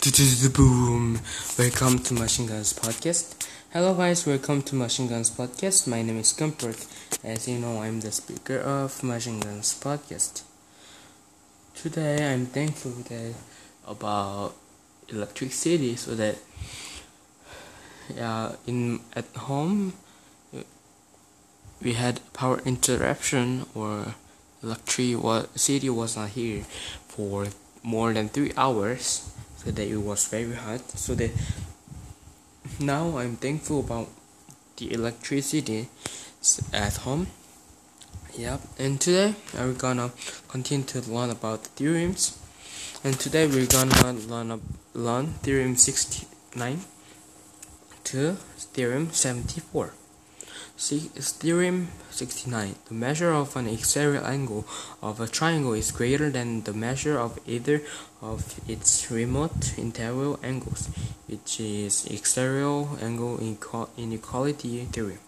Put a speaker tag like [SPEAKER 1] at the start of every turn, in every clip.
[SPEAKER 1] Boom! Welcome to Machine Guns Podcast. Hello, guys. Welcome to Machine Guns Podcast. My name is Gumpert. As you know, I'm the speaker of Machine Guns Podcast. Today, I'm thankful that about electricity, so that yeah, in at home we had power interruption or electricity was not here for more than three hours so that it was very hot so that now i'm thankful about the electricity at home. Yep and today uh, we're gonna continue to learn about the theorems. And today we're gonna learn, learn theorem 69 to theorem 74 See, theorem 69. The measure of an exterior angle of a triangle is greater than the measure of either of its remote interior angles, which is exterior angle inequality theorem.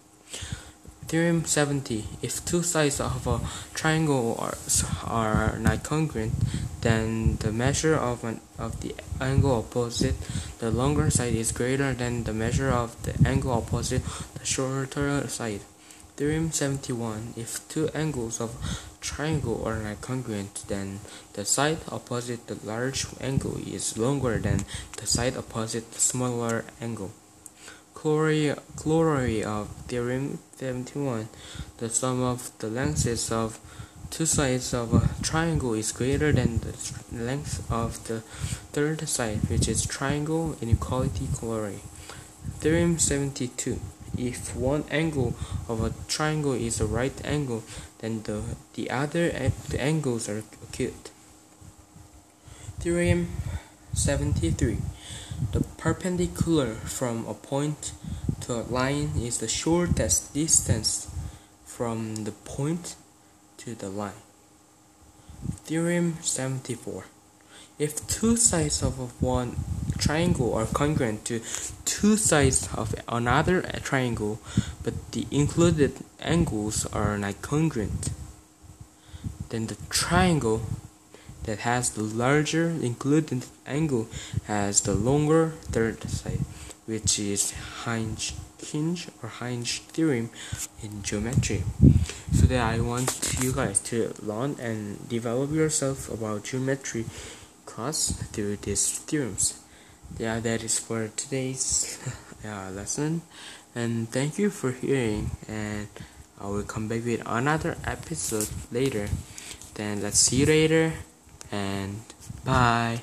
[SPEAKER 1] Theorem 70. If two sides of a triangle are, are not congruent, then the measure of, an, of the angle opposite the longer side is greater than the measure of the angle opposite the shorter side. Theorem 71. If two angles of a triangle are not congruent, then the side opposite the large angle is longer than the side opposite the smaller angle. Corollary of theorem 71 The sum of the lengths of two sides of a triangle is greater than the length of the third side, which is triangle inequality corollary. Theorem 72 If one angle of a triangle is a right angle, then the, the other the angles are acute. Theorem 73 the perpendicular from a point to a line is the shortest distance from the point to the line. Theorem 74. If two sides of one triangle are congruent to two sides of another triangle, but the included angles are not congruent, then the triangle that has the larger included angle has the longer third side, which is hinge hinge or hinge theorem in geometry. So that I want you guys to learn and develop yourself about geometry class through these theorems. Yeah, that is for today's uh, lesson, and thank you for hearing. And I will come back with another episode later. Then let's see you later and bye.